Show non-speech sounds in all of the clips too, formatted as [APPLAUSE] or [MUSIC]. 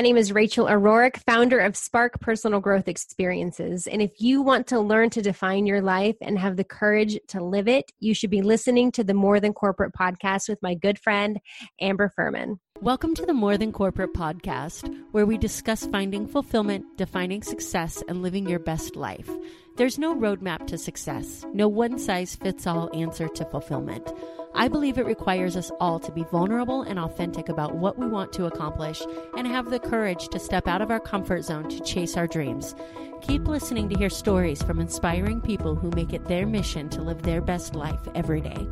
My name is Rachel O'Rourke, founder of Spark Personal Growth Experiences. And if you want to learn to define your life and have the courage to live it, you should be listening to the More Than Corporate podcast with my good friend, Amber Furman. Welcome to the More Than Corporate podcast, where we discuss finding fulfillment, defining success, and living your best life. There's no roadmap to success, no one size fits all answer to fulfillment. I believe it requires us all to be vulnerable and authentic about what we want to accomplish and have the courage to step out of our comfort zone to chase our dreams. Keep listening to hear stories from inspiring people who make it their mission to live their best life every day.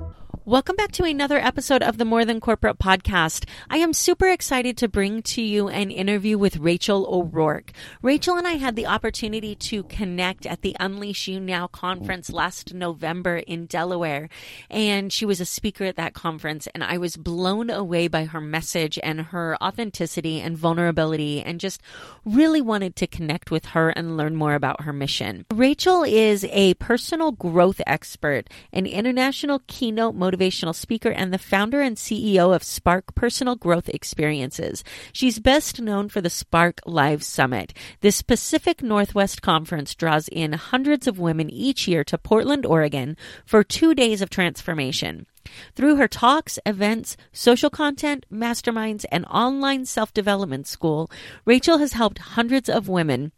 Welcome back to another episode of the More Than Corporate podcast. I am super excited to bring to you an interview with Rachel O'Rourke. Rachel and I had the opportunity to connect at the Unleash You Now conference last November in Delaware, and she was a speaker at that conference, and I was blown away by her message and her authenticity and vulnerability, and just really wanted to connect with her and learn more about her mission. Rachel is a personal growth expert, an international keynote motivational speaker and the founder and CEO of Spark Personal Growth Experiences. She's best known for the Spark Live Summit. This Pacific Northwest conference draws in hundreds of women each year to Portland, Oregon for two days of transformation. Through her talks, events, social content, masterminds, and online self development school, Rachel has helped hundreds of women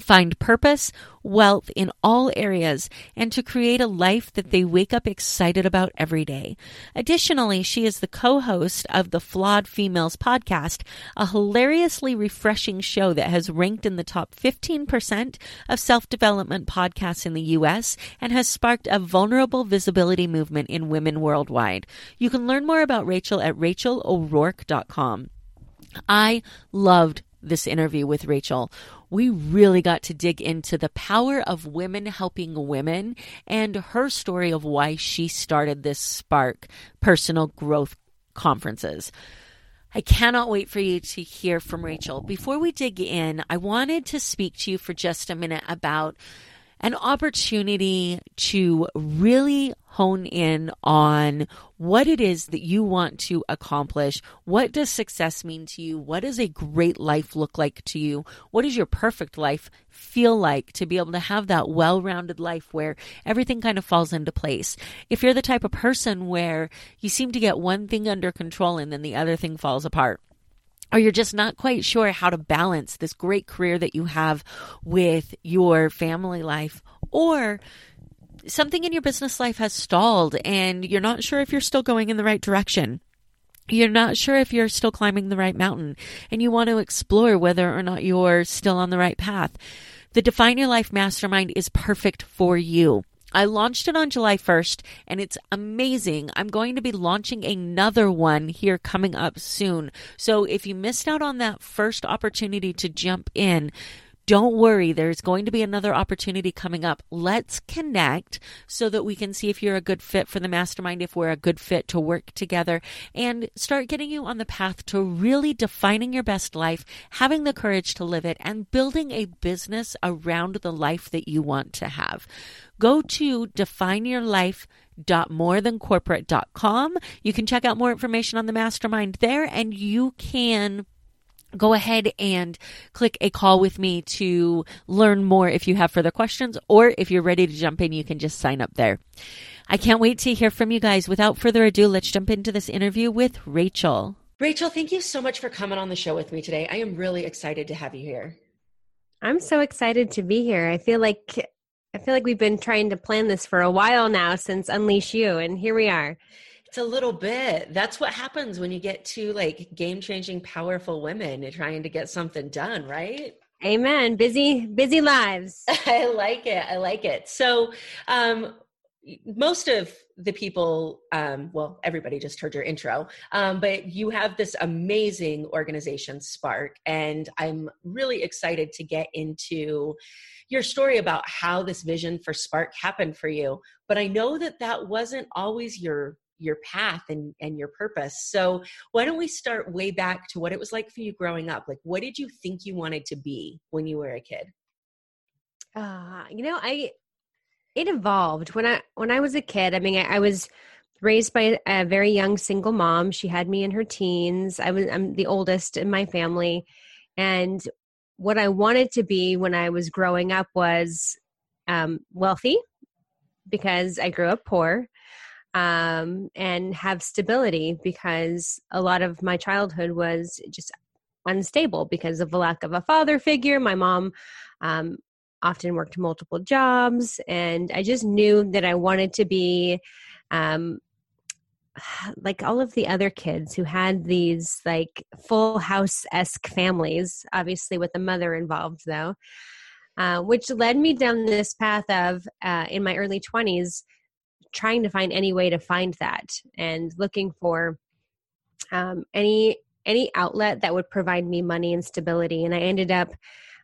find purpose, wealth in all areas, and to create a life that they wake up excited about every day. Additionally, she is the co-host of the Flawed Females podcast, a hilariously refreshing show that has ranked in the top 15% of self-development podcasts in the US and has sparked a vulnerable visibility movement in women worldwide. You can learn more about Rachel at rachelorourke.com. I loved this interview with Rachel, we really got to dig into the power of women helping women and her story of why she started this Spark personal growth conferences. I cannot wait for you to hear from Rachel. Before we dig in, I wanted to speak to you for just a minute about an opportunity to really hone in on what it is that you want to accomplish. What does success mean to you? What does a great life look like to you? What does your perfect life feel like to be able to have that well rounded life where everything kind of falls into place? If you're the type of person where you seem to get one thing under control and then the other thing falls apart or you're just not quite sure how to balance this great career that you have with your family life, or something in your business life has stalled and you're not sure if you're still going in the right direction. You're not sure if you're still climbing the right mountain and you want to explore whether or not you're still on the right path. The Define Your Life Mastermind is perfect for you. I launched it on July 1st and it's amazing. I'm going to be launching another one here coming up soon. So if you missed out on that first opportunity to jump in, don't worry, there's going to be another opportunity coming up. Let's connect so that we can see if you're a good fit for the mastermind, if we're a good fit to work together, and start getting you on the path to really defining your best life, having the courage to live it, and building a business around the life that you want to have. Go to defineyourlife.morethancorporate.com. You can check out more information on the mastermind there, and you can go ahead and click a call with me to learn more if you have further questions or if you're ready to jump in, you can just sign up there. I can't wait to hear from you guys. Without further ado, let's jump into this interview with Rachel. Rachel, thank you so much for coming on the show with me today. I am really excited to have you here. I'm so excited to be here. I feel like I feel like we've been trying to plan this for a while now since Unleash You and here we are. It's a little bit. That's what happens when you get two like game changing, powerful women trying to get something done, right? Amen. Busy, busy lives. [LAUGHS] I like it. I like it. So, um, most of the people, um, well, everybody just heard your intro, um, but you have this amazing organization, Spark, and I'm really excited to get into your story about how this vision for Spark happened for you. But I know that that wasn't always your your path and and your purpose. So why don't we start way back to what it was like for you growing up? Like what did you think you wanted to be when you were a kid? Uh you know i it evolved. When i when i was a kid i mean i, I was raised by a very young single mom. She had me in her teens. I was i'm the oldest in my family. And what I wanted to be when I was growing up was um, wealthy because I grew up poor um, and have stability because a lot of my childhood was just unstable because of the lack of a father figure. My mom um, often worked multiple jobs, and I just knew that I wanted to be um, [SIGHS] like all of the other kids who had these like full house esque families, obviously with a mother involved though, uh, which led me down this path of uh, in my early 20s trying to find any way to find that and looking for um, any any outlet that would provide me money and stability and i ended up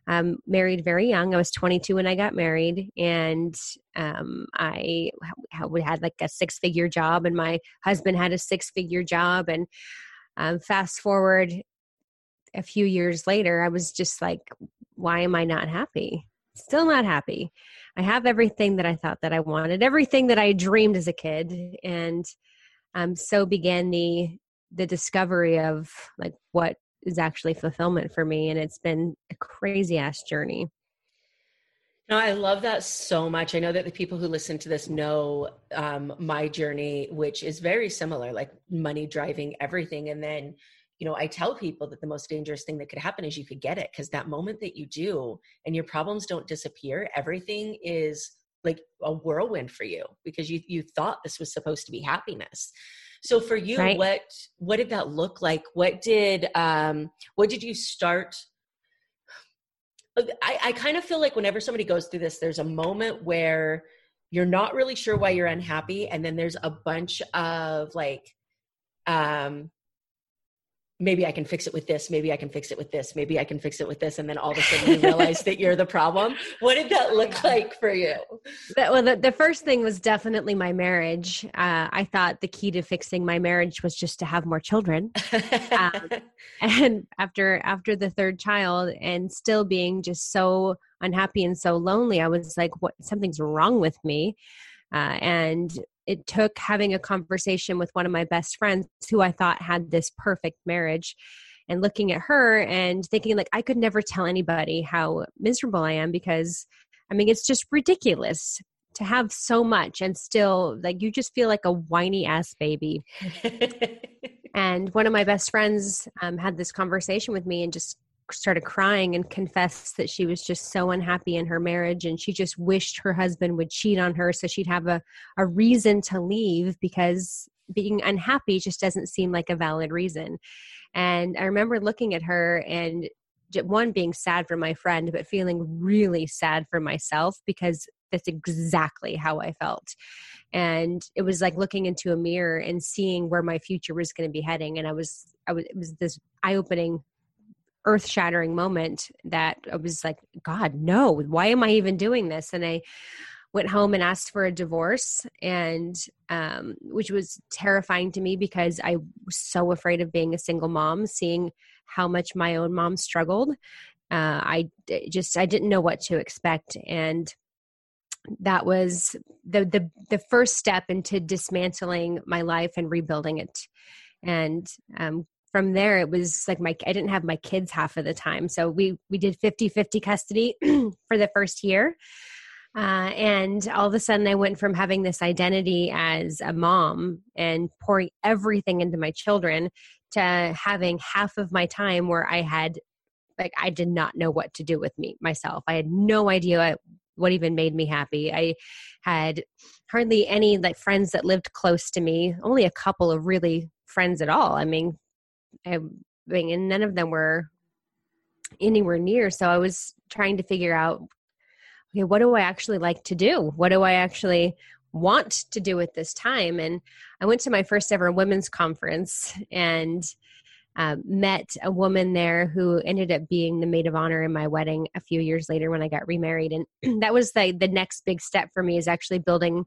um, married very young. I was 22 when I got married, and um, I had like a six figure job, and my husband had a six figure job. And um, fast forward a few years later, I was just like, why am I not happy? Still not happy. I have everything that I thought that I wanted, everything that I dreamed as a kid, and um, so began the the discovery of like what is actually fulfillment for me. And it's been a crazy ass journey. No, I love that so much. I know that the people who listen to this know um, my journey, which is very similar, like money driving everything. And then, you know, I tell people that the most dangerous thing that could happen is you could get it because that moment that you do and your problems don't disappear, everything is like a whirlwind for you because you you thought this was supposed to be happiness. So for you, right. what what did that look like? What did um what did you start? I, I kind of feel like whenever somebody goes through this, there's a moment where you're not really sure why you're unhappy, and then there's a bunch of like um maybe I can fix it with this, maybe I can fix it with this, maybe I can fix it with this, and then all of a sudden you realize that you're the problem. What did that look like for you? well, the, the first thing was definitely my marriage. Uh, I thought the key to fixing my marriage was just to have more children. [LAUGHS] um, and after after the third child, and still being just so unhappy and so lonely, I was like, "What? Something's wrong with me." Uh, and it took having a conversation with one of my best friends who I thought had this perfect marriage and looking at her and thinking like I could never tell anybody how miserable I am because I mean it's just ridiculous to have so much and still like you just feel like a whiny ass baby. [LAUGHS] and one of my best friends um, had this conversation with me and just started crying and confessed that she was just so unhappy in her marriage and she just wished her husband would cheat on her so she'd have a, a reason to leave because being unhappy just doesn't seem like a valid reason. And I remember looking at her and one being sad for my friend, but feeling really sad for myself because that's exactly how I felt. And it was like looking into a mirror and seeing where my future was going to be heading. And I was, I was, it was this eye opening earth shattering moment that I was like, God, no, why am I even doing this? And I went home and asked for a divorce and um, which was terrifying to me because i was so afraid of being a single mom seeing how much my own mom struggled. Uh, i just i didn't know what to expect. And that was the the the first step into dismantling my life and rebuilding it. And um, from there it was like my i didn't have my kids half of the time. So we we did 50 50 custody [CLEARS THROAT] for the first year. Uh, and all of a sudden i went from having this identity as a mom and pouring everything into my children to having half of my time where i had like i did not know what to do with me myself. I had no idea what even made me happy. I had hardly any like friends that lived close to me only a couple of really friends at all. I mean I, and none of them were anywhere near. So I was trying to figure out, okay, what do I actually like to do? What do I actually want to do at this time? And I went to my first ever women's conference and uh, met a woman there who ended up being the maid of honor in my wedding a few years later when I got remarried. And [CLEARS THROAT] that was the, the next big step for me is actually building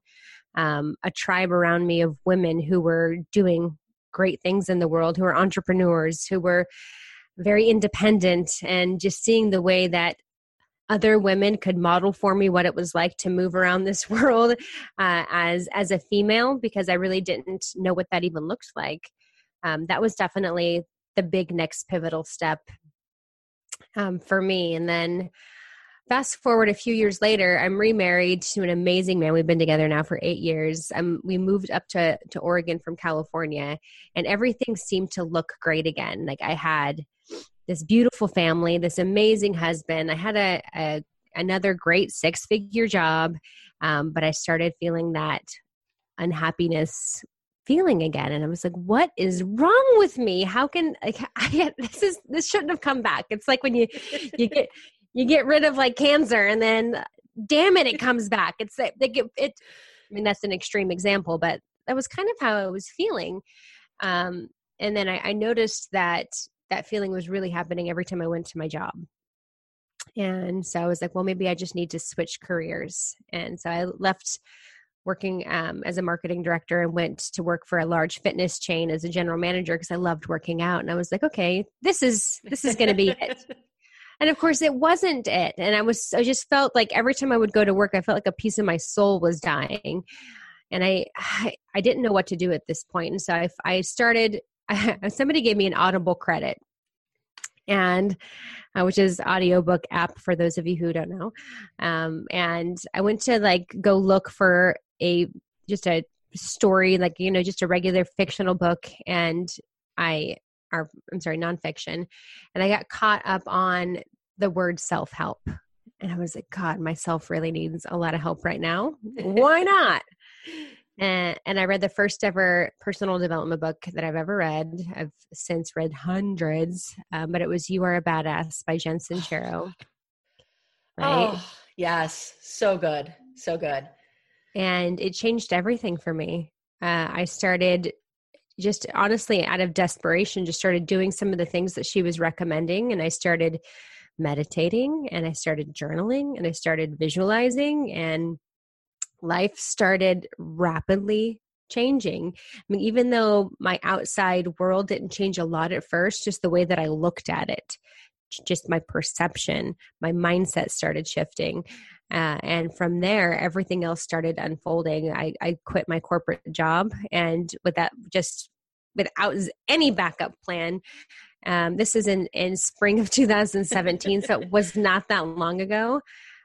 um, a tribe around me of women who were doing great things in the world, who are entrepreneurs, who were very independent, and just seeing the way that other women could model for me what it was like to move around this [LAUGHS] world uh, as as a female because I really didn't know what that even looked like. Um, that was definitely the big next pivotal step. um, for me. And then fast forward a few years later, I'm remarried to an amazing man. We've been together now for eight years. Um, we moved up to, to Oregon from California, and everything seemed to look great again. Like I had this beautiful family, this amazing husband. I had a, a another great six figure job, um, but I started feeling that unhappiness feeling again and i was like what is wrong with me how can like [LAUGHS] I, this is this shouldn't have come back it's like when you you get you get rid of like cancer and then damn it it comes back it's like they get it i mean that's an extreme example but that was kind of how i was feeling um and then I, I noticed that that feeling was really happening every time i went to my job and so i was like well maybe i just need to switch careers and so i left working um, as a marketing director and went to work for a large fitness chain as a general manager because I loved working out. And I was like, okay, this is this is going to be it. [LAUGHS] And of course, it wasn't it. And I was I just felt like every time I would go to work, I felt like a piece of my soul was dying. And I I, I didn't know what to do at this point. And so I, I started. [LAUGHS] somebody gave me an Audible credit, and uh, which is audiobook app for those of you who don't know um, and i went to like go look for a just a story like you know just a regular fictional book and i are i'm sorry nonfiction and i got caught up on the word self-help and i was like god myself really needs a lot of help right now. Why [LAUGHS] not? And, and i read the first ever personal development book that i've ever read. I've since read hundreds um, but it was you are a badass by jen sincero [SIGHS] right? Oh, yes. So good. So good. And it changed everything for me. Uh, I started just honestly out of desperation, just started doing some of the things that she was recommending, and I started meditating and I started journaling and I started visualizing, and life started rapidly changing. I mean, even though my outside world didn't change a lot at first, just the way that I looked at it, just my perception, my mindset started shifting. Uh, and from there, everything else started unfolding. I, I quit my corporate job, and with that, just without any backup plan, um, this is in, in spring of 2017, so it was [LAUGHS] not that long ago.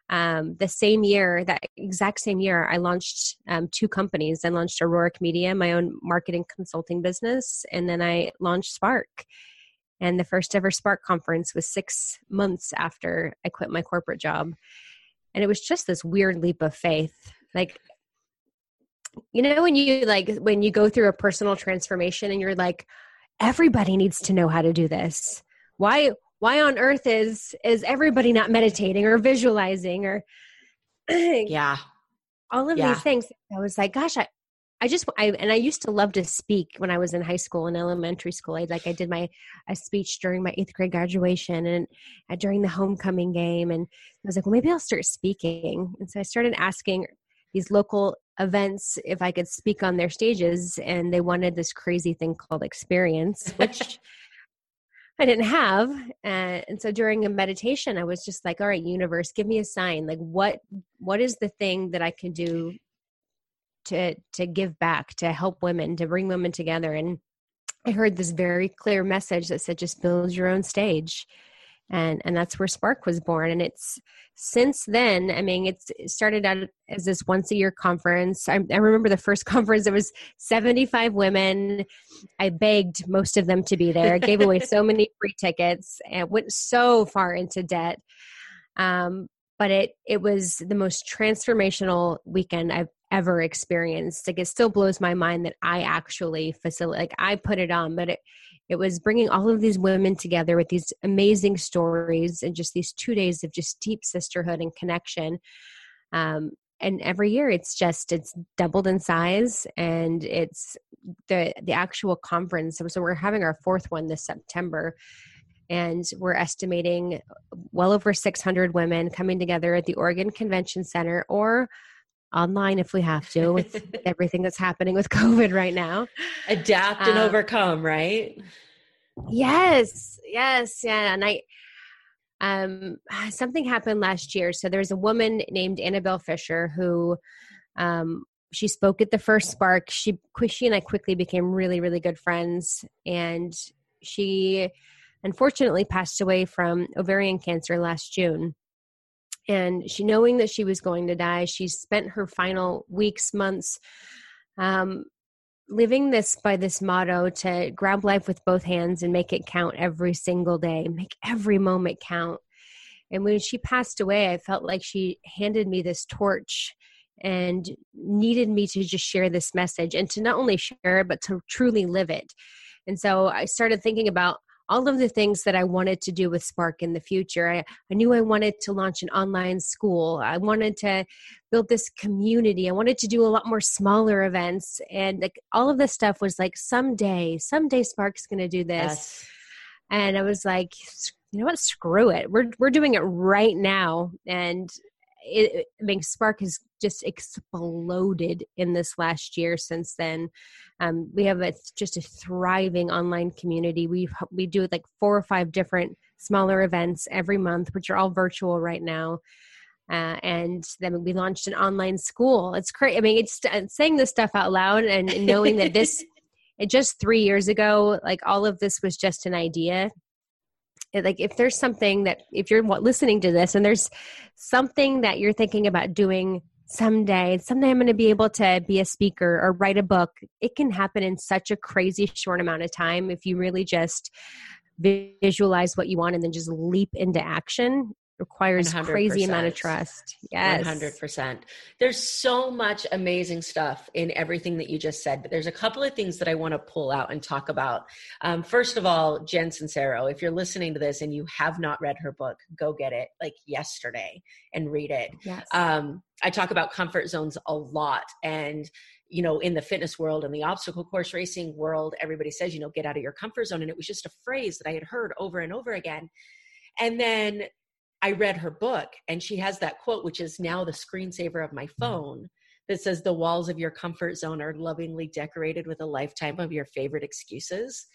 Um, the same year, that exact same year, I launched um, two companies. I launched Auroric Media, my own marketing consulting business, and then I launched Spark. And the first ever Spark conference was six months after I quit my corporate job and it was just this weird leap of faith. Like you know when you like when you go through a personal transformation and you're like everybody needs to know how to do this. Why why on earth is is everybody not meditating or visualizing or [CLEARS THROAT] yeah. all of yeah. these things? I was like gosh i I just I and I used to love to speak when I was in high school and elementary school. I like I did my a speech during my eighth grade graduation and uh, during the homecoming game, and I was like, well, maybe I'll start speaking. And so I started asking these local events if I could speak on their stages, and they wanted this crazy thing called experience, which. [LAUGHS] I didn't have. Uh, and so during a meditation, I was just like, all right, universe, give me a sign. Like what, what is the thing that I can do to to give back to help women to bring women together. And i heard this very clear message that said just build your own stage. And and that's where spark was born. And it's since then i mean it's it started out as this once a year conference. I, I, remember the first [LAUGHS] conference it was 75 women. I begged most of them to be there. I gave away [LAUGHS] so many free tickets. And went so far into debt. Um, but it it was the most transformational weekend I've ever experienced. Like it still blows my mind that I actually facilitate like I put it on, but it it was bringing all of these women together with these amazing stories and just these two days of just deep sisterhood and connection. Um, and every year it's just it's doubled in size and it's the the actual conference so we're having our fourth one this september and we're estimating well over 600 women coming together at the Oregon Convention Center or online if we have to with [LAUGHS] everything that's happening with [LAUGHS] COVID right now. Adapt and um, overcome, right? Yes, yes, yeah. And I, um, [SIGHS] something happened last year. So there's a woman named Annabelle Fisher who, um, she spoke at the first Spark. She, she and I quickly became really, really good friends, and she unfortunately passed away from ovarian cancer last June. And she, knowing that she was going to die, she spent her final weeks, months, um, living this by this motto to grab life with both hands and make it count every single day, make every moment count. And when she passed away, I felt like she handed me this torch and needed me to just share this message and to not only share it, but to truly live it. And so I started thinking about all of the things that I wanted to do with Spark in the future. I, I knew I wanted to launch an online school. I wanted to build this community. I wanted to do a lot more smaller events. And like all of this stuff was like, someday, someday Spark's going to do this. Yes. And I was like, you know what? Screw it. We're, we're doing it right now. And it, I mean, Spark has just exploded in this last year since then. Um, we have a, just a thriving online community. We we do like four or five different smaller events every month, which are all virtual right now. Uh, and then we launched an online school. It's crazy. I mean, it's, it's saying this stuff out loud and knowing that this, it [LAUGHS] just three years ago, like all of this was just an idea like if there's something that if you're listening to this and there's something that you're thinking about doing someday someday i'm going to be able to be a speaker or write a book it can happen in such a crazy short amount of time if you really just visualize what you want and then just leap into action requires 100%. crazy amount of trust. Yes. 100%. There's so much amazing stuff in everything that you just said, but there's a couple of things that I want to pull out and talk about. Um, first of all, Jen Sincero, if you're listening to this and you have not read her book, go get it like yesterday and read it. Yes. Um, I talk about comfort zones a lot and you know in the fitness world and the obstacle course racing world everybody says you know get out of your comfort zone and it was just a phrase that i had heard over and over again and then I read her book and she has that quote, which is now the screensaver of my mm-hmm. phone, that says, The walls of your comfort zone are lovingly decorated with a lifetime of your favorite excuses.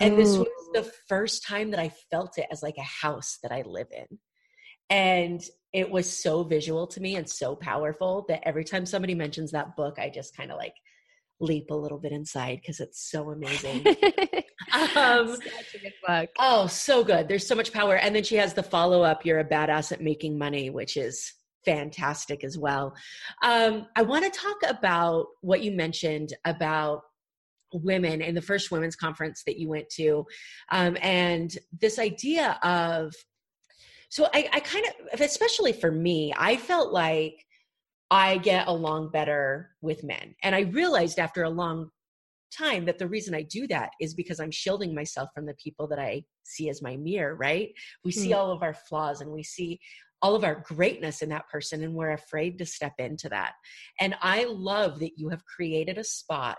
And Ooh. this was the first time that I felt it as like a house that I live in. And it was so visual to me and so powerful that every time somebody mentions that book, I just kind of like leap a little bit inside because it's so amazing. [LAUGHS] um, oh, so good. There's so much power. And then she has the follow up You're a badass at making money, which is fantastic as well. Um, I want to talk about what you mentioned about women in the first women's conference that you went to um, and this idea of so I, I kind of especially for me i felt like I get along better with men. And I realized after a long time that the reason I do that is because I'm shielding myself from the people that I see as my mirror, right? We see hmm. all of our flaws and we see all of our greatness in that person and we're afraid to step into that. And I love that you have created a spot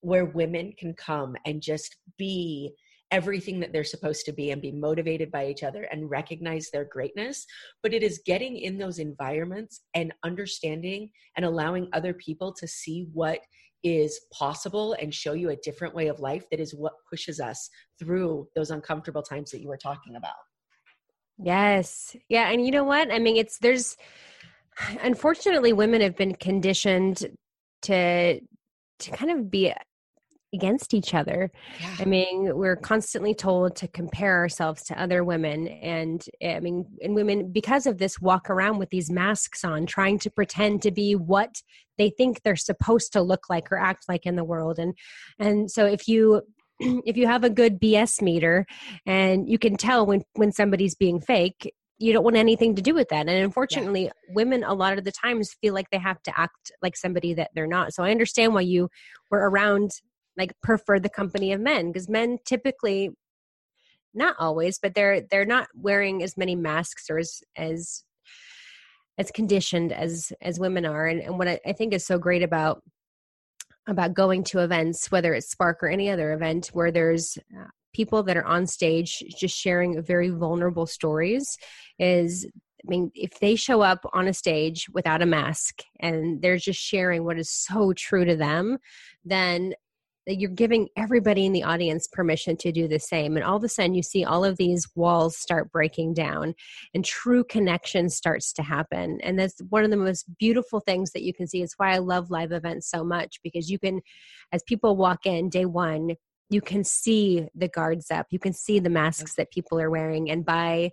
where women can come and just be everything that they're supposed to be and be motivated by each other and recognize their greatness. But it is getting in those environments and understanding and allowing other people to see what is possible and show you a different way of life that is what pushes us through those uncomfortable times that you were talking about. Yes. Yeah. And you know what? I mean, it's, there's, [SIGHS] unfortunately, women have been conditioned to, to kind of be against each other. Yeah. I mean, we're constantly told to compare ourselves to other women. And I mean, and women, because of this, walk around with these masks on, trying to pretend to be what they think they're supposed to look like or act like in the world. And, and so if you, [CLEARS THROAT] if you have a good BS meter and you can tell when, when somebody's being fake, you don't want anything to do with that and unfortunately yeah. women a lot of the times feel like they have to act like somebody that they're not so i understand why you were around like prefer the company of men because men typically not always but they're they're not wearing as many masks or as as as conditioned as as women are and, and what I, I think is so great about about going to events whether it's spark or any other event where there's uh, people that are on stage just sharing very vulnerable stories is I mean, if they show up on a stage without a mask and they're just sharing what is so true to them, then that you're giving everybody in the audience permission to do the same. And all of a sudden you see all of these walls start breaking down and true connection starts to happen. And that's one of the most beautiful things that you can see. It's why i love live events so much because you can as people walk in day one you can see the guards up. You can see the masks that people are wearing. And by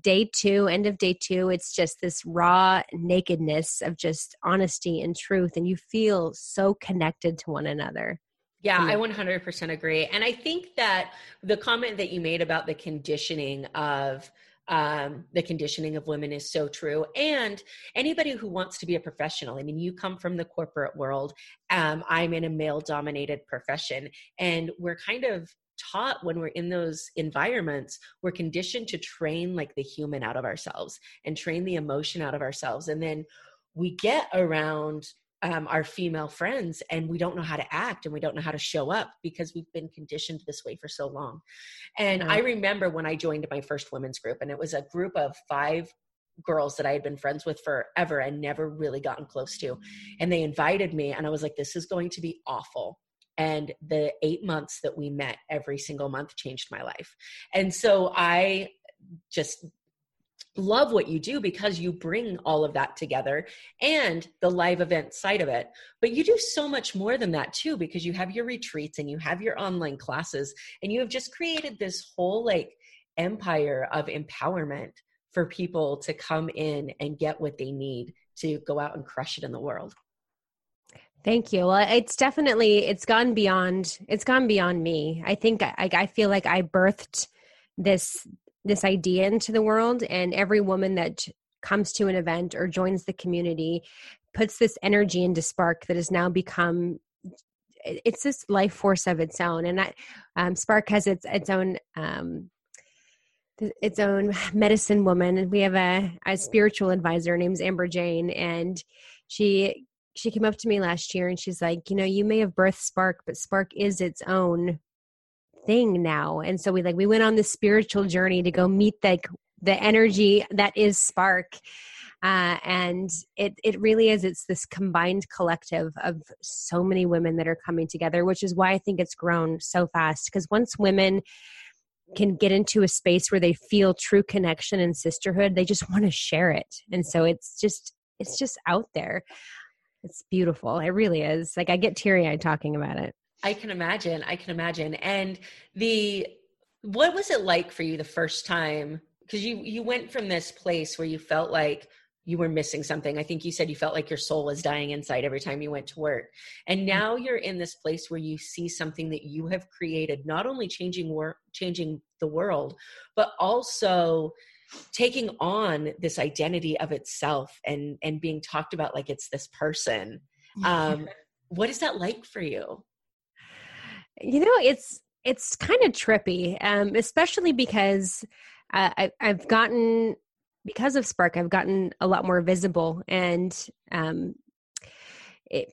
day two end of day two it's just this raw nakedness of just honesty and truth. And you feel so connected to one another yeah, I 100% agree. And I think that the comment that you made about the conditioning of um, the conditioning of women is so true. And anybody who wants to be a professional, I mean, you come from the corporate world. Um, I'm in a male dominated profession, and we're kind of taught when we're in those environments, we're conditioned to train like the human out of ourselves and train the emotion out of ourselves. And then we get around um, our female friends and we don't know how to act and we don't know how to show up because we've been conditioned this way for so long. And I remember when I joined my first women's group, and it was a group of five girls that I had been friends with forever and never really gotten close to. And they invited me, and I was like, this is going to be awful. And the eight months that we met every single month changed my life. And so I just love what you do because you bring all of that together and the live event side of it. But you do so much more than that too because you have your retreats and you have your online classes and you have just created this whole like empire of empowerment for people to come in and get what they need to go out and crush it in the world. Thank you. Well, it's definitely it's gone beyond it's gone beyond me. I think I, I feel like I birthed this this idea into the world and every woman that comes to an event or joins the community puts this energy into spark that has now become it's this life force of its own. And that um, spark has its its own um, its own [SIGHS] medicine woman. And we have a, a spiritual advisor named amber jane and she she came up to me last year and she's like you know you may have birthed spark but spark is its own thing now. And so we like we went on this spiritual journey to go meet like the energy that is spark. Uh, and it it really is it's this combined collective of so many women that are coming together which is why i think it's grown so fast. Because once women can get into a space where they feel true connection and sisterhood they just want to share it. And so it's just it's just out there. It's beautiful. It really is. Like i get teary-eyed talking about it I can imagine. I can imagine. And the what was it like for you the first time? Because you you went from this place where you felt like you were missing something. I think you said you felt like your soul was dying inside every time you went to work. And mm. now you're in this place where you see something that you have created, not only changing work, changing the world, but also taking on this identity of itself and and being talked about like it's this person. Um, what is that like for you? You know, it's it's kind of trippy, um, especially because uh, I, I've gotten because of Spark, I've gotten a lot more visible, and um, it,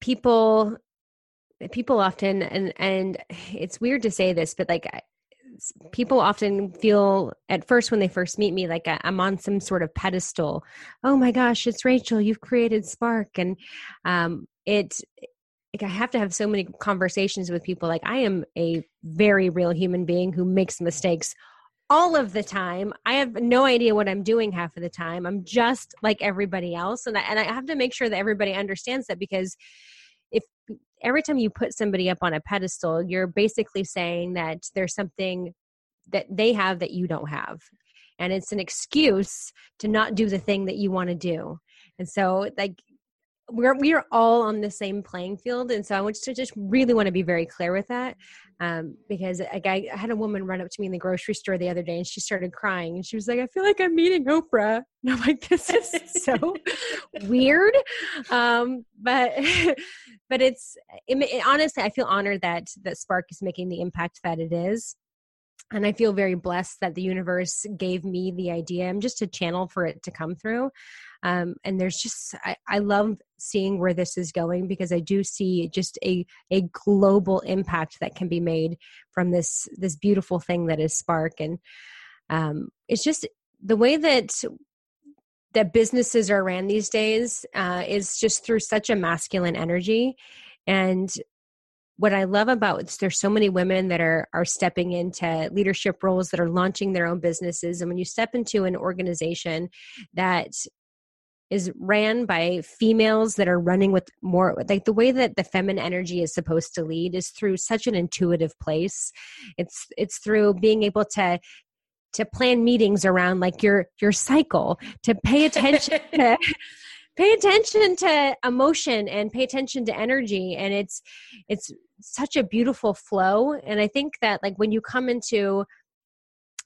people people often and and it's weird to say this, but like people often feel at first when they first meet me like i'm on some sort of pedestal. Oh my gosh it's rachel you've created spark and um, it like I have to have so many conversations with people. Like I am a very real human being who makes mistakes all of the time. I have no idea what I'm doing half of the time. I'm just like everybody else, and I, and I have to make sure that everybody understands that because if every time you put somebody up on a pedestal, you're basically saying that there's something that they have that you don't have, and it's an excuse to not do the thing that you want to do. And so, like we're we are all on the same playing field and so i want to just really want to be very clear with that um, because like, I, I had a woman run up to me in the grocery store the other day and she started crying and she was like i feel like i'm meeting oprah and i'm like this is so [LAUGHS] weird um, but [LAUGHS] but it's it, it, honestly i feel honored that that spark is making the impact that it is and I feel very blessed that the universe gave me the idea. I'm just a channel for it to come through. Um, and there's just I, I love seeing where this is going because I do see just a a global impact that can be made from this this beautiful thing that is Spark. And um, it's just the way that that businesses are ran these days uh, is just through such a masculine energy and what I love about it's there's so many women that are are stepping into leadership roles that are launching their own businesses and when you step into an organization that is ran by females that are running with more like the way that the feminine energy is supposed to lead is through such an intuitive place. It's it's through being able to to plan meetings around like your your cycle to pay attention [LAUGHS] to pay attention to emotion and pay attention to energy. And it's it's such a beautiful flow. And i think that like when you come into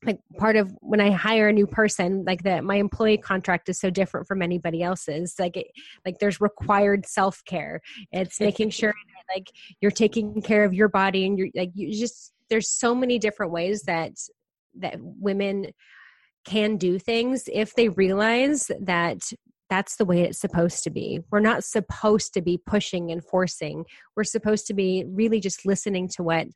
like part of when i hire a new person like that my employee contract is so different from anybody else's like it, like there's required self-care it's making sure that like you're taking care of your body and you're like you just there's so many different ways that that women can do things if they realize that that's the way it's supposed to be. We're not supposed to be pushing and forcing. We're supposed to be really just listening to what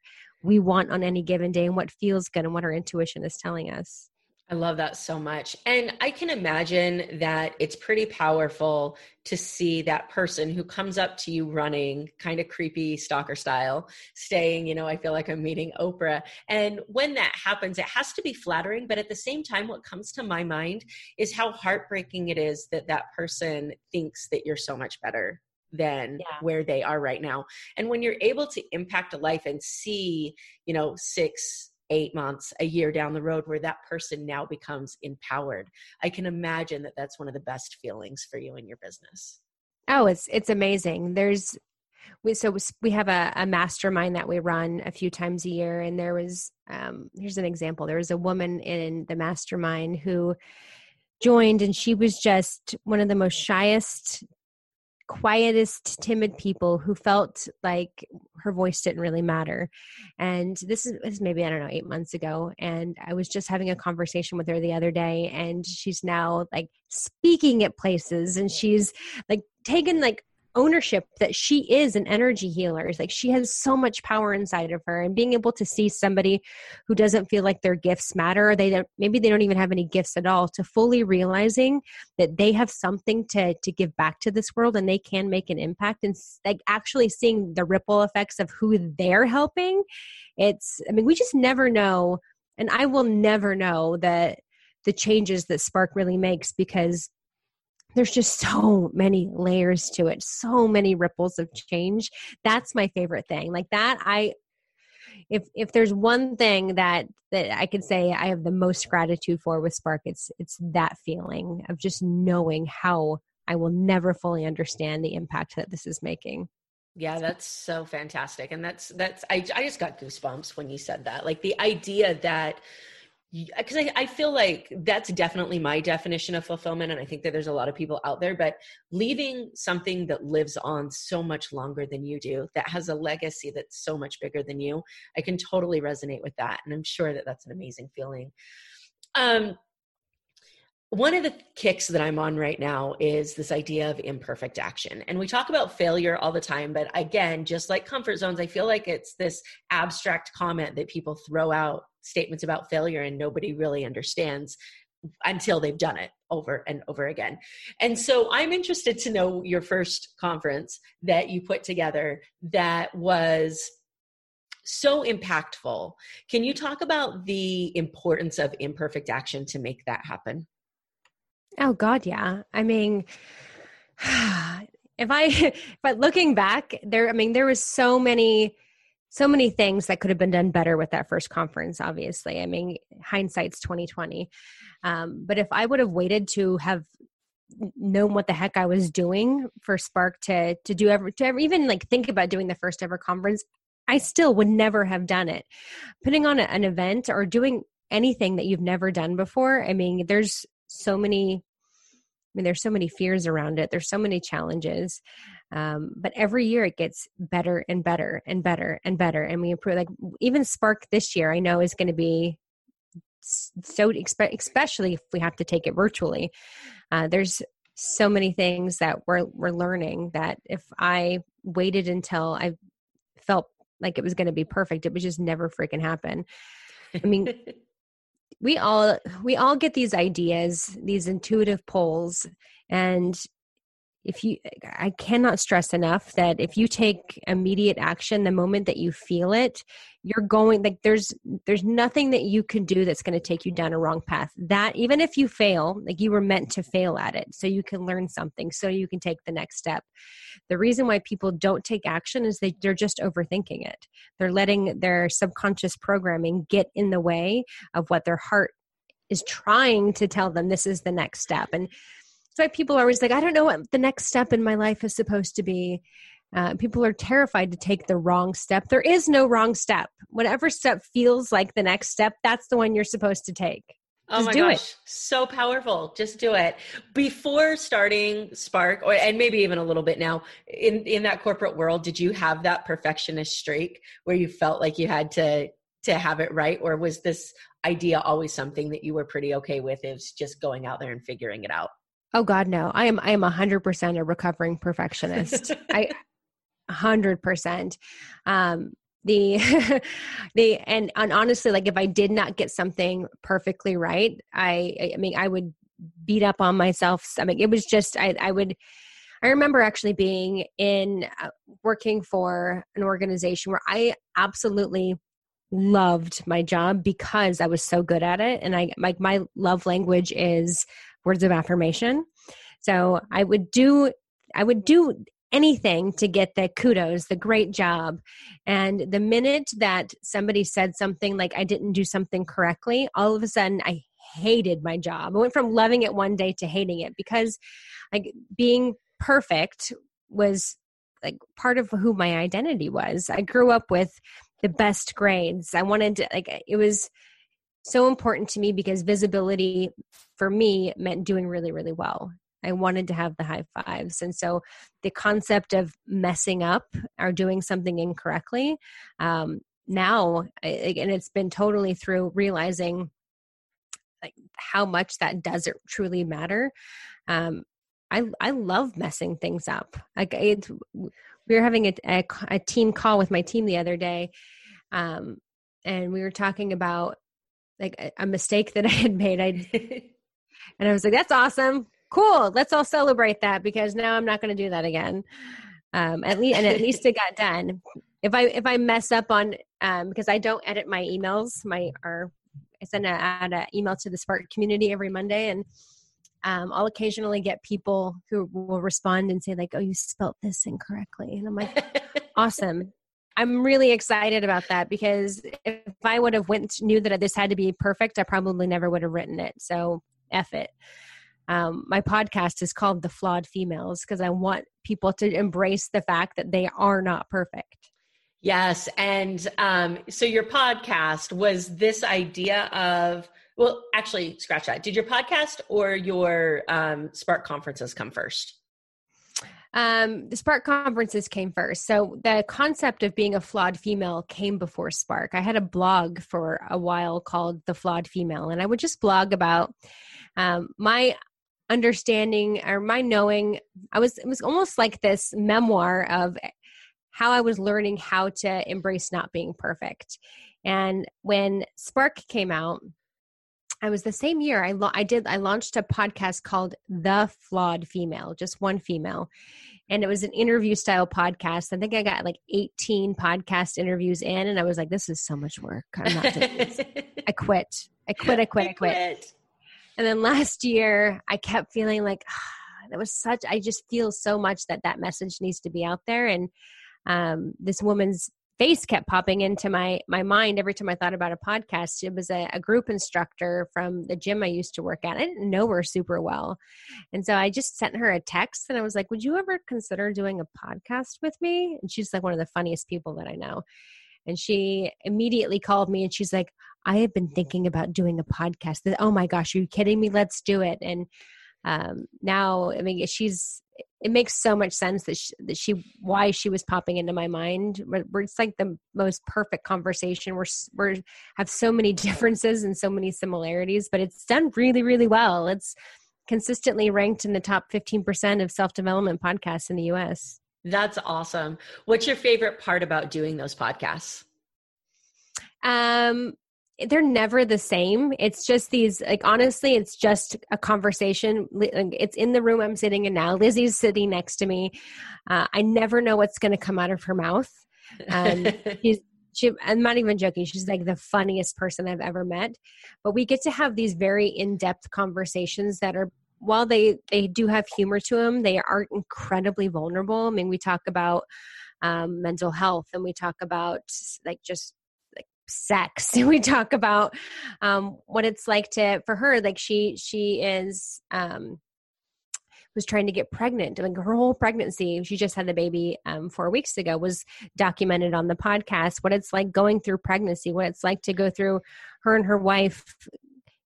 we want on any given day and what feels good and what our intuition is telling us. I love that so much. And I can imagine that it's pretty powerful to see that person who comes up to you running, kind of creepy stalker style, saying, you know, I feel like I'm meeting Oprah. And when that happens, it has to be flattering. But at the same time, what comes to my mind is how heartbreaking it is that that person thinks that you're so much better than yeah. where they are right now. And when you're able to impact a life and see, you know, six, eight months, a year down the road where that person now becomes empowered, I can imagine that that's one of the best feelings for you in your business. Oh, it's it's amazing. There's we so we have a, a mastermind that we run a few times a year, and there was um, here's an example. There was a woman in the mastermind who joined, and she was just one of the most shyest quietest, timid people who felt like her voice didn't really matter. And this is, this is maybe, I don't know, eight months ago. And I was just having a conversation with her the other day, and she's now like speaking at places and she's like taken like ownership that she is an energy healer. It's like she has so much power inside of her, and being able to see somebody who doesn't feel like their gifts matter, or they don't, maybe they don't even have any gifts at all, to fully realizing that they have something to to give back to this world, and they can make an impact, and like actually seeing the ripple effects of who they're helping. It's, I mean, we just never know, and I will never know that the changes that Spark really makes because there's just so many layers to it so many ripples of change. That's my favorite thing like that i if if there's one thing that that i could say i have the most gratitude for with spark it's it's that feeling of just knowing how i will never fully understand the impact that this is making. Yeah that's so fantastic and that's that's i, I just got goosebumps when you said that like the idea that because I, I feel like that's definitely my definition of fulfillment and i think that there's a lot of people out there but leaving something that lives on so much longer than you do that has a legacy that's so much bigger than you i can totally resonate with that and i'm sure that that's an amazing feeling. Um, one of the kicks that I'm on right now is this idea of imperfect action. And we talk about failure all the time, but again, just like comfort zones, I feel like it's this abstract comment that people throw out statements about failure and nobody really understands until they've done it over and over again. And so I'm interested to know your first conference that you put together that was so impactful. Can you talk about the importance of imperfect action to make that happen? Oh God, yeah. I mean, [SIGHS] if I [LAUGHS] but looking back, there I mean there was so many so many things that could have been done better with that first conference obviously. I mean, hindsight's 2020. Um, but if I would have waited to have known what the heck I was doing for Spark to to do ever to ever even like think about doing the first ever conference, I still would never have done it. Putting on a, an event or doing anything that you've never done before, I mean, there's so many I mean, there's so many fears around it. There's so many challenges. Um, but every year it gets better and better and better and better. And we improve. Like even Spark this year, I know is going to be so, especially if we have to take it virtually. Uh, there's so many things that we're we're learning that if I waited until I felt like it was going to be perfect, it would just never freaking happen. I mean. [LAUGHS] we all we all get these ideas these intuitive pulls, and if you i cannot stress enough that if you take immediate action the moment that you feel it you're going like there's there's nothing that you can do that's going to take you down a wrong path. That even if you fail like you were meant to fail at it so you can learn something so you can take the next step. The reason why people don't take action is they, they're just overthinking it. They're letting their subconscious programming get in the way of what their heart is trying to tell them this is the next step. And so people are always like, I don't know what the next step in my life is supposed to be. Uh, people are terrified to take the wrong step. There is no wrong step. Whatever step feels like the next step, that's the one you're supposed to take. Oh Just oh my gosh, it. so powerful. Just do it. Before starting Spark, or and maybe even a little bit now, in in that corporate world, did you have that perfectionist streak where you felt like you had to to have it right, or was this idea always something that you were pretty okay with? Is just going out there and figuring it out? Oh God, no. I am I am a hundred percent a recovering perfectionist. [LAUGHS] I hundred percent. Um the [LAUGHS] the and, and honestly like if I did not get something perfectly right, I I mean I would beat up on myself. I mean it was just I I would I remember actually being in uh, working for an organization where I absolutely loved my job because I was so good at it and I like my love language is words of affirmation. So I would do I would do anything to get the kudos, the great job. And the minute that somebody said something like I didn't do something correctly, all of a sudden I hated my job. I went from loving it one day to hating it because like being perfect was like part of who my identity was. I grew up with the best grades. I wanted to like it was so important to me because visibility for me meant doing really, really well. I wanted to have the high fives. And so the concept of messing up or doing something incorrectly, um, now, and it's been totally through realizing like how much that doesn't truly matter. Um, I, I love messing things up. Like we were having a, a, a, team call with my team the other day. Um, and we were talking about like a, a mistake that [LAUGHS] I had made. I [LAUGHS] and I was like, "That's awesome, cool. Let's all celebrate that because now I'm not going to do that again." Um, at least and at [LAUGHS] least it got done. If I if I mess up on um, because I don't edit my emails, my or I send an email to the Spark community every Monday, and um, I'll occasionally get people who will respond and say like, "Oh, you spelt this incorrectly," and I'm like, "Awesome." I'm really excited about that because if I would have went knew that this had to be perfect, I probably never would have written it. So F it. Um, my podcast is called The Flawed Females because I want people to embrace the fact that they are not perfect. Yes. And um, so your podcast was this idea of, well, actually, scratch that. Did your podcast or your um, Spark conferences come first? Um, the Spark conferences came first. So the concept of being a flawed female came before Spark. I had a blog for a while called The Flawed Female, and I would just blog about um, my understanding or my knowing. I was it was almost like this memoir of how I was learning how to embrace not being perfect. And when Spark came out, I was the same year I lo- I did I launched a podcast called The Flawed Female, just one female. And it was an interview style podcast. I think I got like 18 podcast interviews in and I was like this is so much work. I'm not doing this. [LAUGHS] I quit. I quit. I quit. I quit. I quit. And then last year I kept feeling like ah, that was such I just feel so much that that message needs to be out there and um, this woman's face kept popping into my my mind every time I thought about a podcast. It was a, a, group instructor from the gym I used to work at. I didn't know her super well, and so I just sent her a text and I was like, "Would you ever consider doing a podcast with me?" And she's like one of the funniest people that I know. And she immediately called me and she's like, "I have been thinking about doing a podcast. Oh my gosh, are you kidding me? Let's do it!" And um, now, I mean, she's it makes so much sense that she, that she why she was popping into my mind. Where, it's like the most perfect conversation. We're we're have so many [LAUGHS] differences and so many similarities but it's done really really well. It's consistently ranked in the top 15% of self-development podcasts in the US that's awesome. What's your favorite part about doing those podcasts? Um they're never the same. It's just these, like, honestly, it's just a conversation. It's in the room I'm sitting in now. Lizzie's sitting next to me. Uh, I never know what's going to come out of her mouth. Um, [LAUGHS] she's, she, I'm not even joking. She's like the funniest person I've ever met. But we get to have these very in depth conversations that are, while they, they do have humor to them, they are incredibly vulnerable. I mean, we talk about um, mental health and we talk about like just sex. [LAUGHS] We talk about um, what it's like to for her like she she is um, was trying to get pregnant. Like her whole pregnancy she just had the baby um, four weeks ago was documented on the podcast. What it's like going through pregnancy what it's like to go through her and her wife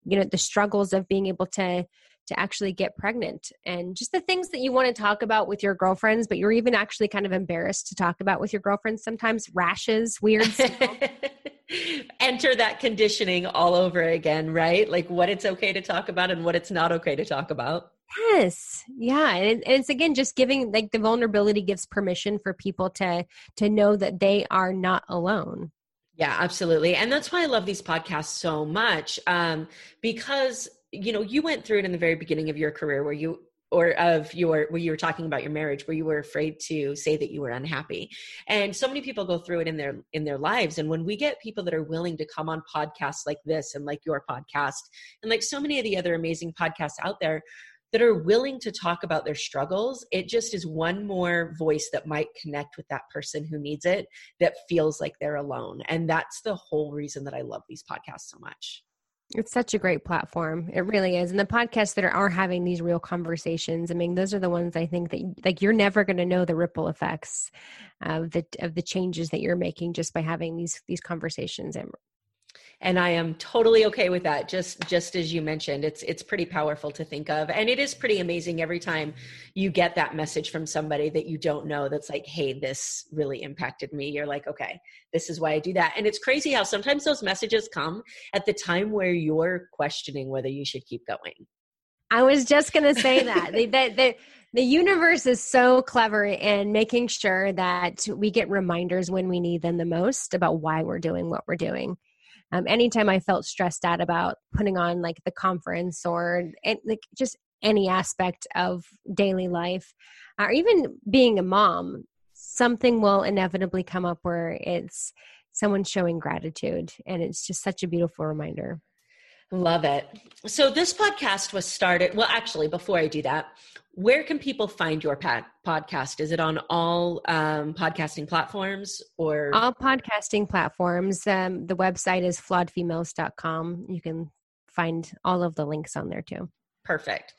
you know the struggles of being able to to actually get pregnant and just the things that you want to talk about with your girlfriends but you're even actually kind of embarrassed to talk about with your girlfriends sometimes rashes weird stuff. [LAUGHS] enter that conditioning all over again, right? Like what it's okay to talk about and what it's not okay to talk about. Yes. Yeah. And it's again just giving like the vulnerability gives permission for people to to know that they are not alone. Yeah, absolutely. And that's why I love these podcasts so much. Um, because you know, you went through it in the very beginning of your career where you or of your where you were talking about your marriage where you were afraid to say that you were unhappy. And so many people go through it in their in their lives. And when we get people that are willing to come on podcasts like this and like your podcast and like so many of the other amazing podcasts out there that are willing to talk about their struggles it just is one more voice that might connect with that person who needs it that feels like they're alone. And that's the whole reason that i love these podcasts so much it's such a great platform. It really is. And the podcasts that are, are having these real conversations, I mean, those are the ones I think that like you're never going to know the ripple effects of the of the changes that you're making just by having these these conversations and and i am totally okay with that just just as you mentioned it's it's pretty powerful to think of. And it is pretty amazing every time you get that message from somebody that you don't know that's like hey this really impacted me. You're like okay this is why i do that. And it's crazy how sometimes those messages come at the time where you're questioning whether you should keep going. I was just going to say that. The, the, the universe is so clever in making sure that we get reminders when we need them the most about why we're doing what we're doing um, anytime I felt stressed out about putting on like the conference or and, like just any aspect of daily life, or even being a mom, something will inevitably come up where it's someone showing gratitude, and it's just such a beautiful reminder. Love it. So this podcast was started. Well, actually, before I do that, where can people find your pad, podcast? Is it on all um, podcasting platforms or all podcasting platforms? Um, the website is flawedfemales.com. You can find all of the links on there too. Perfect.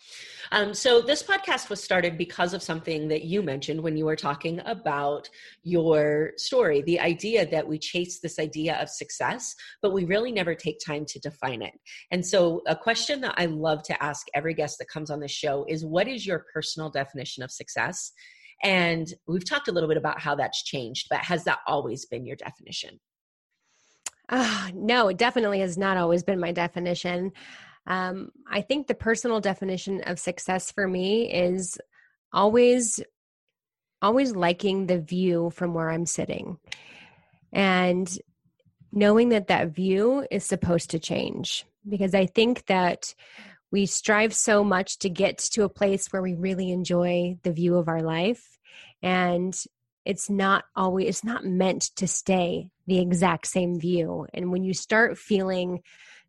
Um, so, this podcast was started because of something that you mentioned when you were talking about your story the idea that we chase this idea of success, but we really never take time to define it. And so, a question that I love to ask every guest that comes on the show is what is your personal definition of success? And we've talked a little bit about how that's changed, but has that always been your definition? Uh, no, it definitely has not always been my definition. Um, I think the personal definition of success for me is always always liking the view from where I'm sitting and knowing that that view is supposed to change because I think that we strive so much to get to a place where we really enjoy the view of our life and it's not always it's not meant to stay the exact same view. And when you start feeling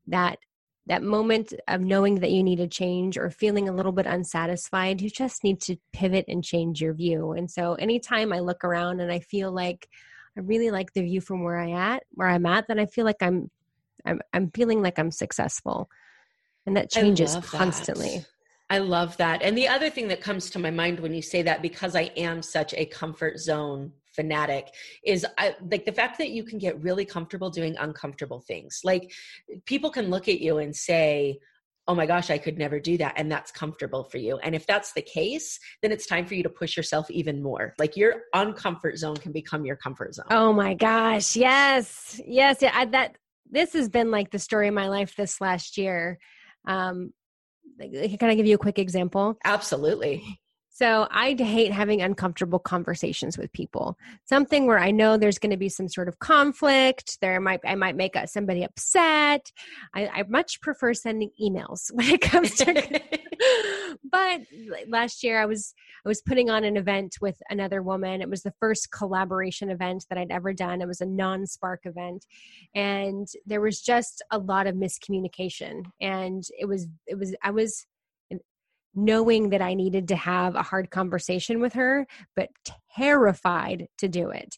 that that moment of knowing that you need a change or feeling a little bit unsatisfied, you just need to pivot and change your view. And so anytime I look around and I feel like I really like the view from where I at where I'm at, then I feel like I'm I'm I'm feeling like I'm successful. And that changes constantly. That. I love that. And the other thing that comes to my mind when you say that, because I am such a comfort zone fanatic is I, like the fact that you can get really comfortable doing uncomfortable things. Like people can look at you and say, oh my gosh, I could never do that. And that's comfortable for you. And if that's the case, then it's time for you to push yourself even more. Like your uncomfort zone can become your comfort zone. Oh my gosh. Yes. Yes. Yeah, I, that this has been like the story of my life this last year. Um, can I give you a quick example? Absolutely. So I hate having uncomfortable conversations with people. Something where I know there's going to be some sort of conflict. There might I might make somebody upset. I, I much prefer sending emails [LAUGHS] when it comes to. [LAUGHS] but last year I was I was putting on an event with another woman. It was the first collaboration event that I'd ever done. It was a non-spark event, and there was just a lot of miscommunication. And it was it was I was knowing that I needed to have a hard conversation with her, but terrified to do it.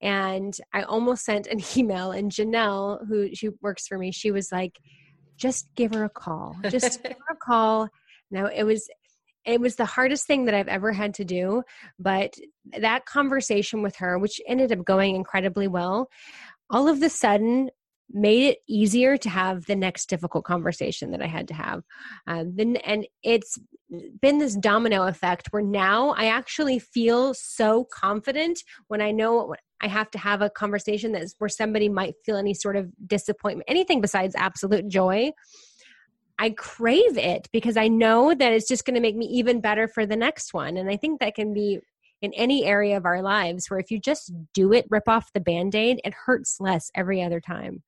And I almost sent an [LAUGHS] email, and Janelle, who she works for me, she was like, just give her a call. Just give her a [LAUGHS] call. Now it was it was the hardest thing that I've ever had to do, but that conversation with her, which ended up going incredibly well, all of the sudden made it easier to have the next difficult conversation that I had to have. Um, then, and it's been this domino effect where now I actually feel so confident when I know I have to have a conversation that's where somebody might feel any sort of disappointment, anything besides absolute joy. I crave it because I know that it's just going to make me even better for the next one. And I think that can be in any area of our lives where if you just do it, rip off the band aid, it hurts less every other time.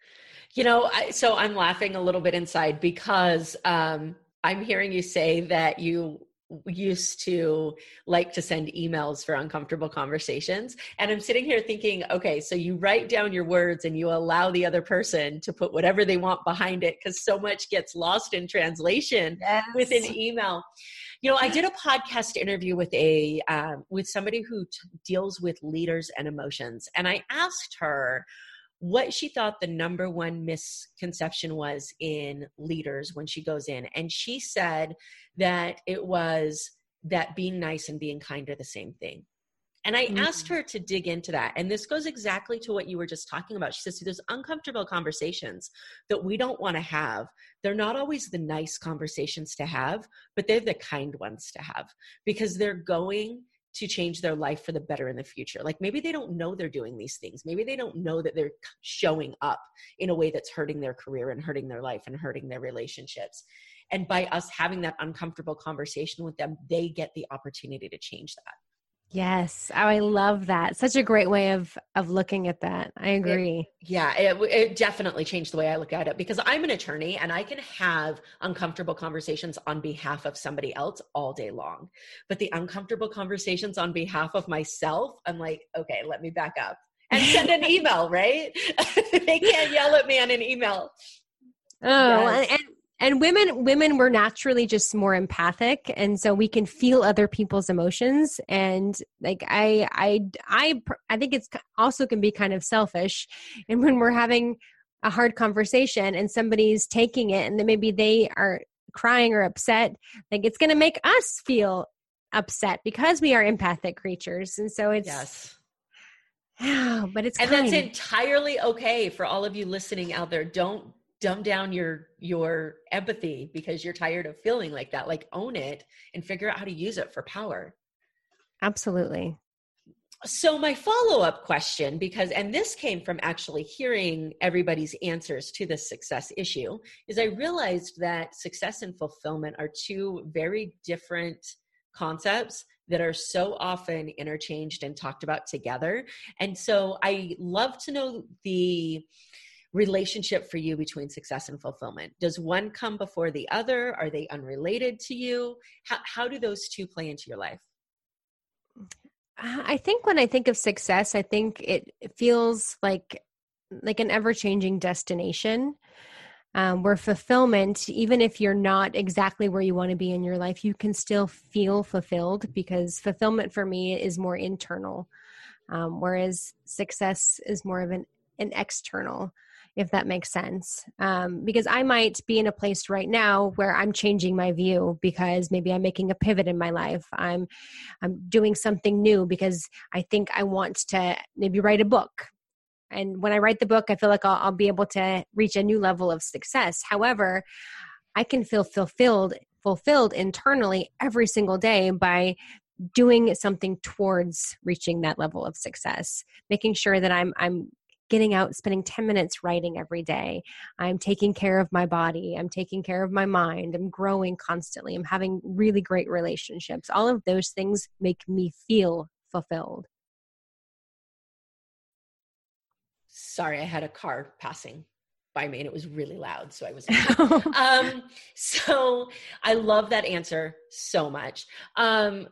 You know, I, so I'm laughing a little bit inside because um, I'm hearing you say that you used to like to send emails for uncomfortable conversations. And I'm sitting here thinking, okay, so you write down your words and you allow the other person to put whatever they want behind it because so much gets lost in translation yes. with an email you know i did a podcast interview with a um, with somebody who t- deals with leaders and emotions and i asked her what she thought the number one misconception was in leaders when she goes in and she said that it was that being nice and being kind are the same thing and I mm-hmm. asked her to dig into that. And this goes exactly to what you were just talking about. She says, See, there's uncomfortable conversations that we don't want to have. They're not always the nice conversations to have, but they're the kind ones to have because they're going to change their life for the better in the future. Like maybe they don't know they're doing these things. Maybe they don't know that they're showing up in a way that's hurting their career and hurting their life and hurting their relationships. And by us having that uncomfortable conversation with them, they get the opportunity to change that. Yes. Oh, I love that. Such a great way of of looking at that. I agree. It, yeah, it, it definitely changed the way I look at it because I'm an attorney and I can have uncomfortable conversations on behalf of somebody else all day long. But the uncomfortable conversations on behalf of myself, I'm like, okay, let me back up and send an [LAUGHS] email, right? [LAUGHS] they can't yell at me on an email. Oh, yes. and and women women were naturally just more empathic. And so we can feel other people's emotions. And like i i i i think it's also can be kind of selfish [LAUGHS] and when we're having a hard conversation and somebody's taking it and then maybe they are crying or upset like it's going to make us feel upset because we are empathic creatures. And so it's yes. [SIGHS] but it's and kind. that's entirely okay for all of you listening out there. Don't dumb down your your empathy because you're tired of feeling like that like own it and figure out how to use it for power. Absolutely. So my follow-up question because and this came from actually hearing everybody's answers to this success issue is i realized that success and fulfillment are two very different concepts that are so often interchanged and talked about together. And so i love to know the relationship for you between success and fulfillment? Does one come before the other? Are they unrelated to you? How, how do those two play into your life? I think when I think of success, I think it feels like like an ever-changing destination. Um, where fulfillment, even if you're not exactly where you want to be in your life, you can still feel fulfilled because fulfillment for me is more internal, um, whereas success is more of an an external if that makes sense. Um, because I might be in a place right now where I'm changing my view because maybe I'm making a pivot in my life. I'm I'm doing something new because I think I want to maybe write a book. And when I write the book, I feel like I'll, I'll be able to reach a new level of success. However, I can feel fulfilled fulfilled internally every single day by doing something towards reaching that level of success making sure that i'm i'm getting out, spending 10 minutes writing every day. I'm taking care of my body. I'm taking care of my mind. I'm growing constantly. I'm having really great relationships. All of those things make me feel fulfilled. Sorry, I had a car passing by me and it was really loud so i was [LAUGHS] um so i love that answer so much um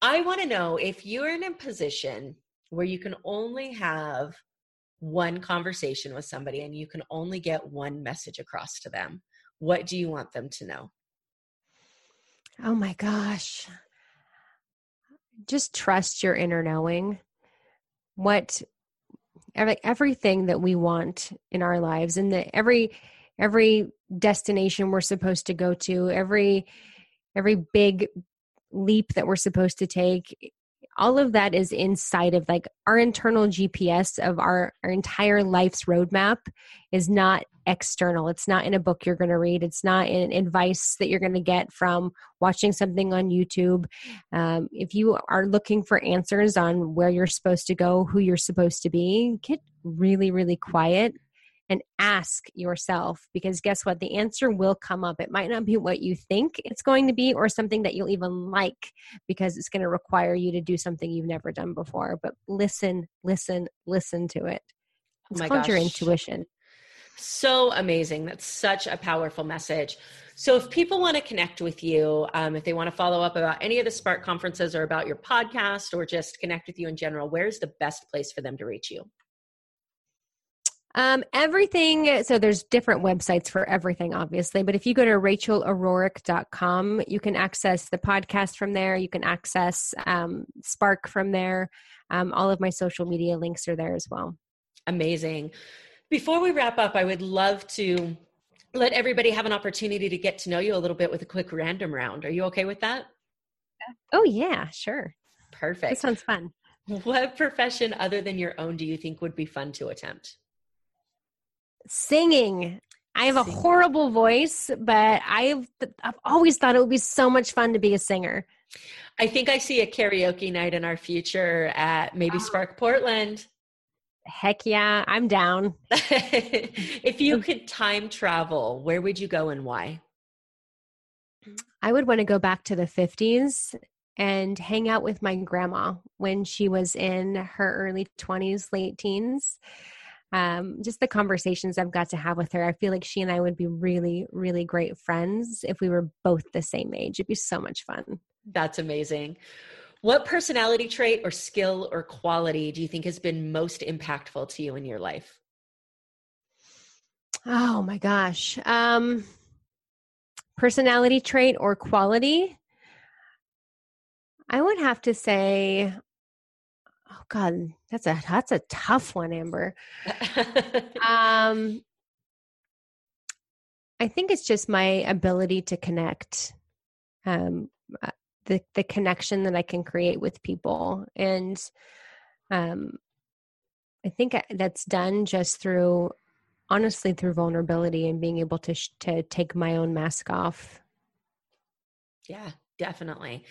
i want to know if you're in a position where you can only have one conversation with somebody and you can only get one message across to them what do you want them to know? Oh my gosh. Just trust your inner knowing. What every, everything that we want in our lives and the every every destination we're supposed to go to every every big leap that we're supposed to take all of that is inside of like our internal GPS of our, our entire life's roadmap is not external. It's not in a book you're going to read. It's not in advice that you're going to get from watching something on YouTube. Um, if you are looking for answers on where you're supposed to go, who you're supposed to be, get really, really quiet and ask yourself because guess what? The answer will come up. It might not be what you think it's going to be or something that you'll even like because it's going to require you to do something you've never done before. But listen, listen, listen to it. Oh it's oh called gosh. your intuition. So amazing. That's such a powerful message. So, if people want to connect with you, um, if they want to follow up about any of the Spark conferences or about your podcast or just connect with you in general, where's the best place for them to reach you? Um, everything, so there's different websites for everything, obviously, but if you go to rachelorourke.com, you can access the podcast from there. You can access um, Spark from there. Um, all of my social media links are there as well. Amazing. Before we wrap up, I would love to let everybody have an opportunity to get to know you a little bit with a quick random round. Are you okay with that? Oh, yeah, sure. Perfect. This sounds fun. What profession other than your own do you think would be fun to attempt? Singing. I have Singing. a horrible voice, but I've I've always thought it would be so much fun to be a singer. I think I see a karaoke night in our future at maybe oh. Spark Portland. Heck yeah, I'm down. [LAUGHS] if you mm. could time travel, where would you go and why? I would want to go back to the 50s and hang out with my grandma when she was in her early 20s, late teens um, just the conversations I've got to have with her. I feel like she and I would be really, really great friends if we were both the same age. It'd be so much fun. That's amazing. What personality trait or skill or quality do you think has been most impactful to you in your life? Oh my gosh. Um, personality trait or quality? I would have to say Oh God, that's a that's a tough one, Amber. [LAUGHS] um, I think it's just my ability to connect, um, uh, the the connection that I can create with people, and um, I think that's done just through, honestly, through vulnerability and being able to sh- to take my own mask off. Yeah, definitely.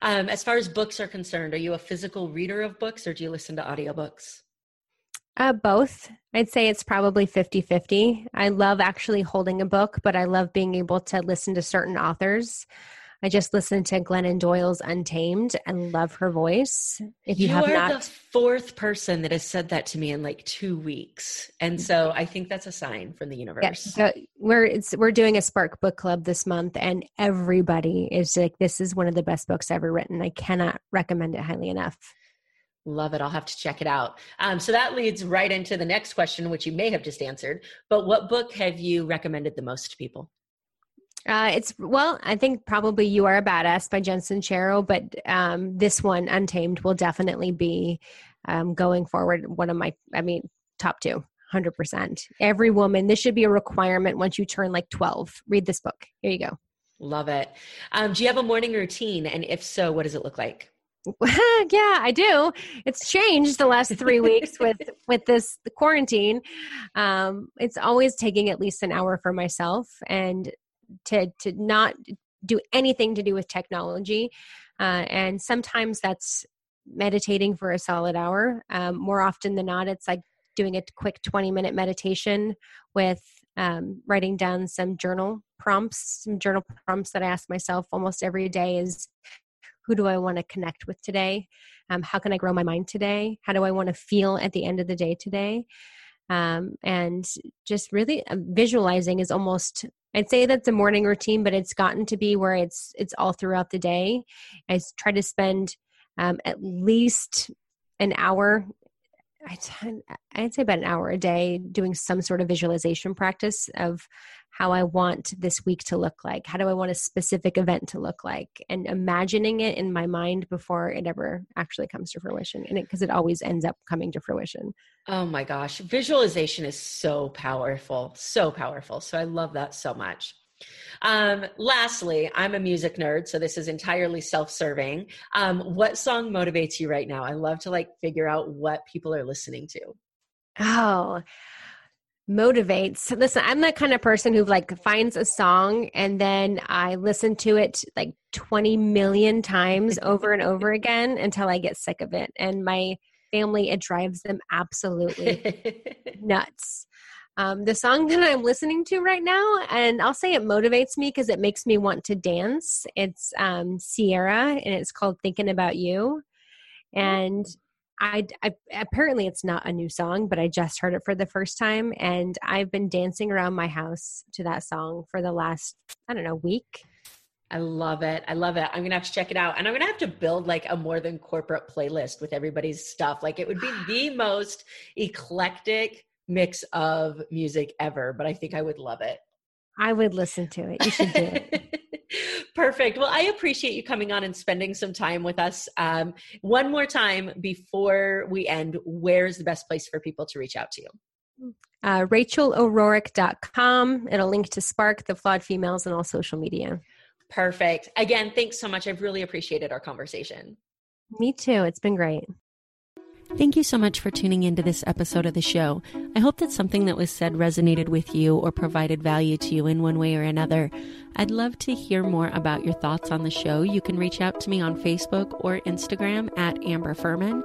Um, as far as books are concerned, are you a physical reader of books or do you listen to audiobooks? Uh, both. I'd say it's probably 50 50. I love actually holding a book, but I love being able to listen to certain authors. I just listened to Glennon Doyle's Untamed and love her voice. If you, you have are not, the fourth person that has said that to me in like two weeks, and so I think that's a sign from the universe. Yeah, so we're we're doing a Spark Book Club this month, and everybody is like, "This is one of the best books ever written." I cannot recommend it highly enough. Love it. I'll have to check it out. Um, so that leads right into the next question, which you may have just answered. But what book have you recommended the most to people? Uh, it's well, I think probably "You Are a Badass" by Jen Sincero, but um, this one, "Untamed," will definitely be um, going forward. One of my, I mean, top two, hundred percent. Every woman, this should be a requirement once you turn like twelve. Read this book. Here you go. Love it. Um, do you have a morning routine, and if so, what does it look like? [LAUGHS] yeah, I do. It's changed the last three weeks with with this quarantine. Um, it's always taking at least an hour for myself, and to to not do anything to do with technology uh, and sometimes that's meditating for a solid hour um, more often than not it's like doing a quick 20 minute meditation with um, writing down some journal prompts, some journal prompts that I ask myself almost every day is who do I want to connect with today? Um, how can I grow my mind today? How do I want to feel at the end of the day today? Um, and just really uh, visualizing is almost I'd say that's a morning routine, but it's gotten to be where it's it's all throughout the day. I try to spend um, at least an hour I'd, I'd say about an hour a day doing some sort of visualization practice of how I want this week to look like. How do I want a specific event to look like? And imagining it in my mind before it ever actually comes to fruition. And because it, it always ends up coming to fruition. Oh my gosh. Visualization is so powerful. So powerful. So I love that so much. Um, lastly, I'm a music nerd, so this is entirely self-serving. Um, what song motivates you right now? I love to like figure out what people are listening to. Oh, motivates. Listen, I'm that kind of person who like finds a song and then I listen to it like 20 million times over and over [LAUGHS] again until I get sick of it. And my family, it drives them absolutely [LAUGHS] nuts. Um, the song that I'm listening to right now, and I'll say it motivates me because it makes me want to dance. It's um, Ciara, and it's called "Thinking About You." And I, I, apparently it's not a new song, but I just heard it for the first time, and I've been dancing around my house to that song for the last I don't know week. I love it. I love it. I'm gonna have to check it out, and I'm gonna have to build like a more than corporate playlist with everybody's stuff. Like it would be the [SIGHS] most eclectic mix of music ever, but I think I would love it. I would listen to it. You should do it. [LAUGHS] Perfect. Well, I appreciate you coming on and spending some time with us. Um, one more time before we end, where's the best place for people to reach out to you? Uh, RachelO'Rourke.com. It'll link to Spark, the Flawed Females, and all social media. Perfect. Again, thanks so much. I've really appreciated our conversation. Me too. It's been great. Thank you so much for tuning into this episode of the show. I hope that something that was said resonated with you or provided value to you in one way or another. I'd love to hear more about your thoughts on the show. You can reach out to me on Facebook or Instagram at Amber Furman.